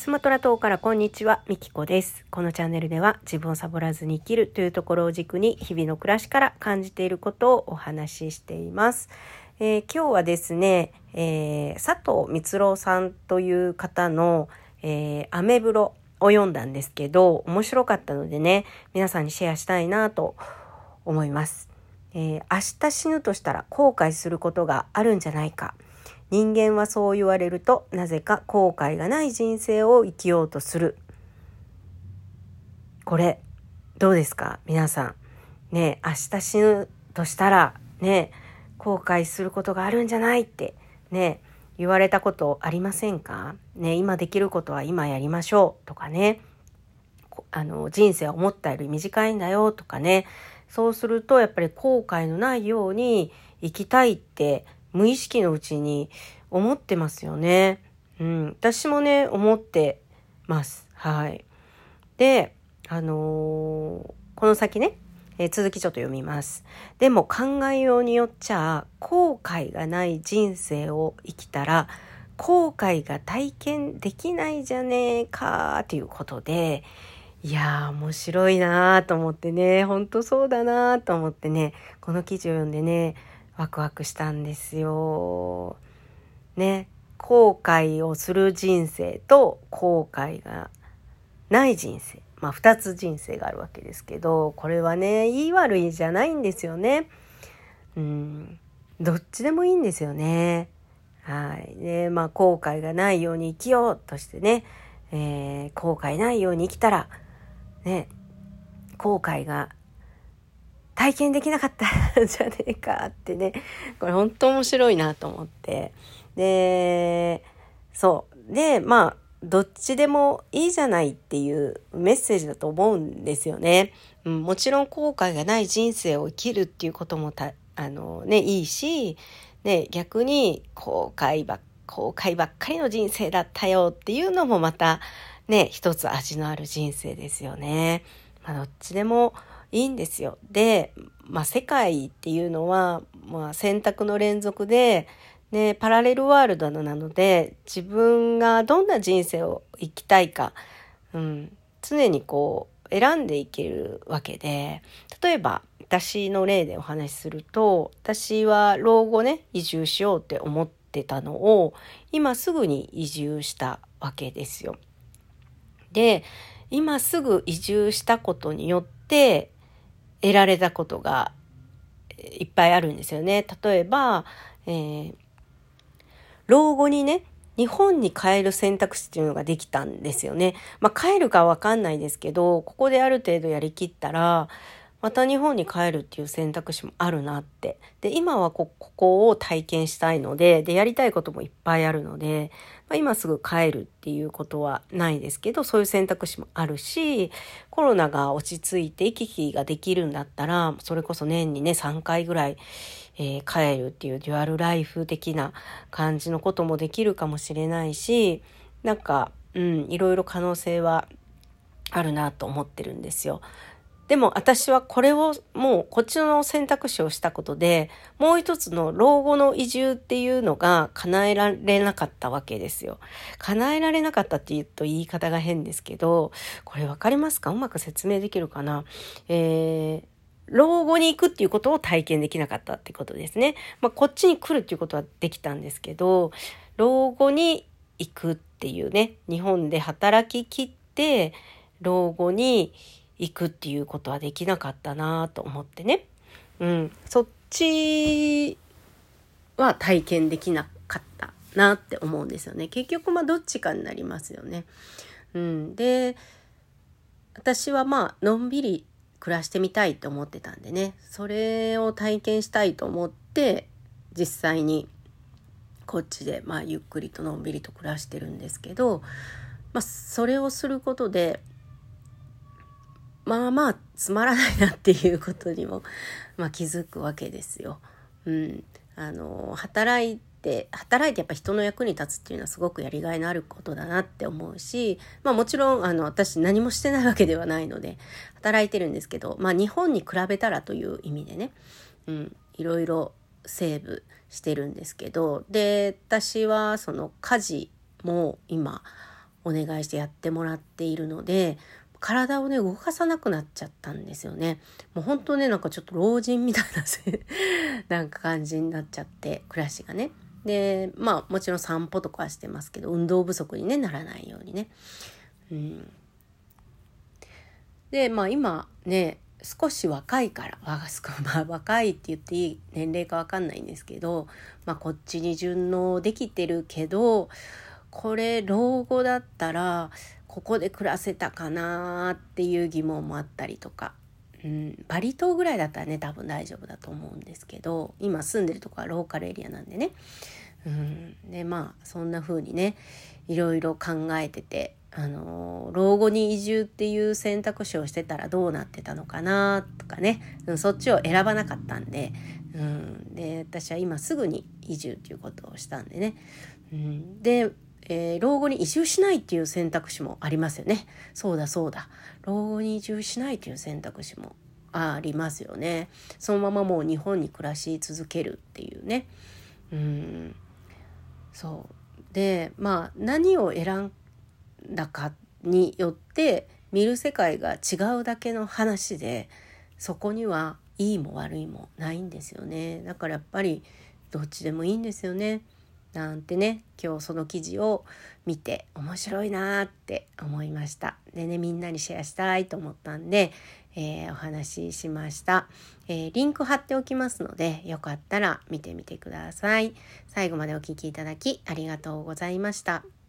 スマトラ島からこんにちは、みきこです。このチャンネルでは自分をサボらずに生きるというところを軸に日々の暮らしから感じていることをお話ししています。えー今日はですね、えー佐藤光郎さんという方の、えーアメブロを読んだんですけど、面白かったのでね、皆さんにシェアしたいなと思います。えー明日死ぬとしたら後悔することがあるんじゃないか。人間はそう言われるとなぜか後悔がない人生を生きようとする。これどうですか？皆さん。ね明日死ぬとしたらね後悔することがあるんじゃないってね言われたことありませんか？ね今できることは今やりましょうとかねあの人生は思ったより短いんだよとかねそうするとやっぱり後悔のないように生きたいって無意識のうちに思ってますよね。うん、私もね思ってます。はい。で、あのーこの先ね、えー続きちょっと読みます。でも考えようによっちゃ後悔がない人生を生きたら後悔が体験できないじゃねえかということでいやー面白いなーと思ってねほんとそうだなーと思ってねこの記事を読んでねワクワクしたんですよ。ね後悔をする人生と後悔がない人生まあ2つ人生があるわけですけどこれはね言い悪いじゃないんですよね。うんどっちでもいいんですよね。はい。で、まあ後悔がないように生きようとしてね、えー後悔ないように生きたら、ね、後悔が体験できなかった じゃねえかってね、これ本当面白いなと思って。で、そう。で、まあ、どっちでもいいじゃないっていうメッセージだと思うんですよね。うん、もちろん後悔がない人生を生きるっていうこともた、あのね、いいし、ね、逆に後悔ば後悔ばっかりの人生だったよっていうのもまたね、一つ味のある人生ですよね。まあ、どっちでもいいんですよ。で、まあ、世界っていうのは、まあ、選択の連続で、ね、パラレルワールドなので、自分がどんな人生を生きたいか、うん、常にこう、選んでいけるわけで、例えば、私の例でお話しすると、私は老後ね、移住しようって思ってたのを、今すぐに移住したわけですよ。で、今すぐ移住したことによって得られたことがいっぱいあるんですよね。例えば、えー老後にね、日本に帰る選択肢っていうのができたんですよね。まあ帰るかわかんないですけど、ここである程度やりきったら、また日本に帰るっていう選択肢もあるなって。で、今はここを体験したいので、で、やりたいこともいっぱいあるので、まあ、今すぐ帰るっていうことはないですけど、そういう選択肢もあるし、コロナが落ち着いて行き来ができるんだったら、それこそ年にね、3回ぐらい、えー帰るっていうデュアルライフ的な感じのこともできるかもしれないし、なんか、うん、いろいろ可能性はあるなと思ってるんですよ。でも私はこれをもうこっちの選択肢をしたことでもう一つの老後の移住っていうのが叶えられなかったわけですよ。叶えられなかったって言うと言い方が変ですけどこれわかりますか？うまく説明できるかな？えー老後に行くっていうことを体験できなかったってことですね。まあ、こっちに来るっていうことはできたんですけど、老後に行くっていうね、日本で働き切って、老後に行くっていうことはできなかったなと思ってね。うん。そっちは体験できなかったなって思うんですよね。結局まあどっちかになりますよね。うん。で、私はまあのんびり暮らしてみたいと思ってたんでねそれを体験したいと思って実際にこっちでまあゆっくりとのんびりと暮らしてるんですけど、まあ、それをすることでまあまあつまらないなっていうことにも、まあ、気づくわけですよ。うん、あの働いて働いてやっぱ人の役に立つっていうのはすごくやりがいのあることだなって思うし、まあ、もちろんあの私何もしてないわけではないので働いてるんですけど、まあ、日本に比べたらという意味でね、うん、いろいろセーブしてるんですけどで私はその家事も今お願いしてやってもらっているので体をね動かさなくなっちゃったんですよね。もう本当ねなんかちょっと老人みたいな なんか感じになっちゃって暮らしがね。でまあもちろん散歩とかはしてますけど運動不足に、ね、ならないようにね。うん、でまあ今ね少し若いから まあ、若いって言っていい年齢か分かんないんですけど、まあ、こっちに順応できてるけどこれ老後だったらここで暮らせたかなっていう疑問もあったりとか、うん、バリ島ぐらいだったらね多分大丈夫だと思うんですけど今住んでるとこはローカルエリアなんでね、うん、でまあそんな風にねいろいろ考えててあの老後に移住っていう選択肢をしてたらどうなってたのかなとかね、うん、そっちを選ばなかったんで,、うん、で私は今すぐに移住っていうことをしたんでね、うん、で、えー、老後に移住しないっていう選択肢もありますよね。そうだそうだ。老後に移住しないっていう選択肢もありますよね。そのままもう日本に暮らし続けるっていうね。うん。そう。でまあ何を選んだかによって見る世界が違うだけの話でそこにはいいも悪いもないんですよね。だからやっぱりどっちでもいいんですよね。なんてね今日その記事を見て面白いなって思いました。でねみんなにシェアしたいと思ったんで、えー、お話ししました、えー、リンク貼っておきますのでよかったら見てみてください。最後までお聴きいただきありがとうございました。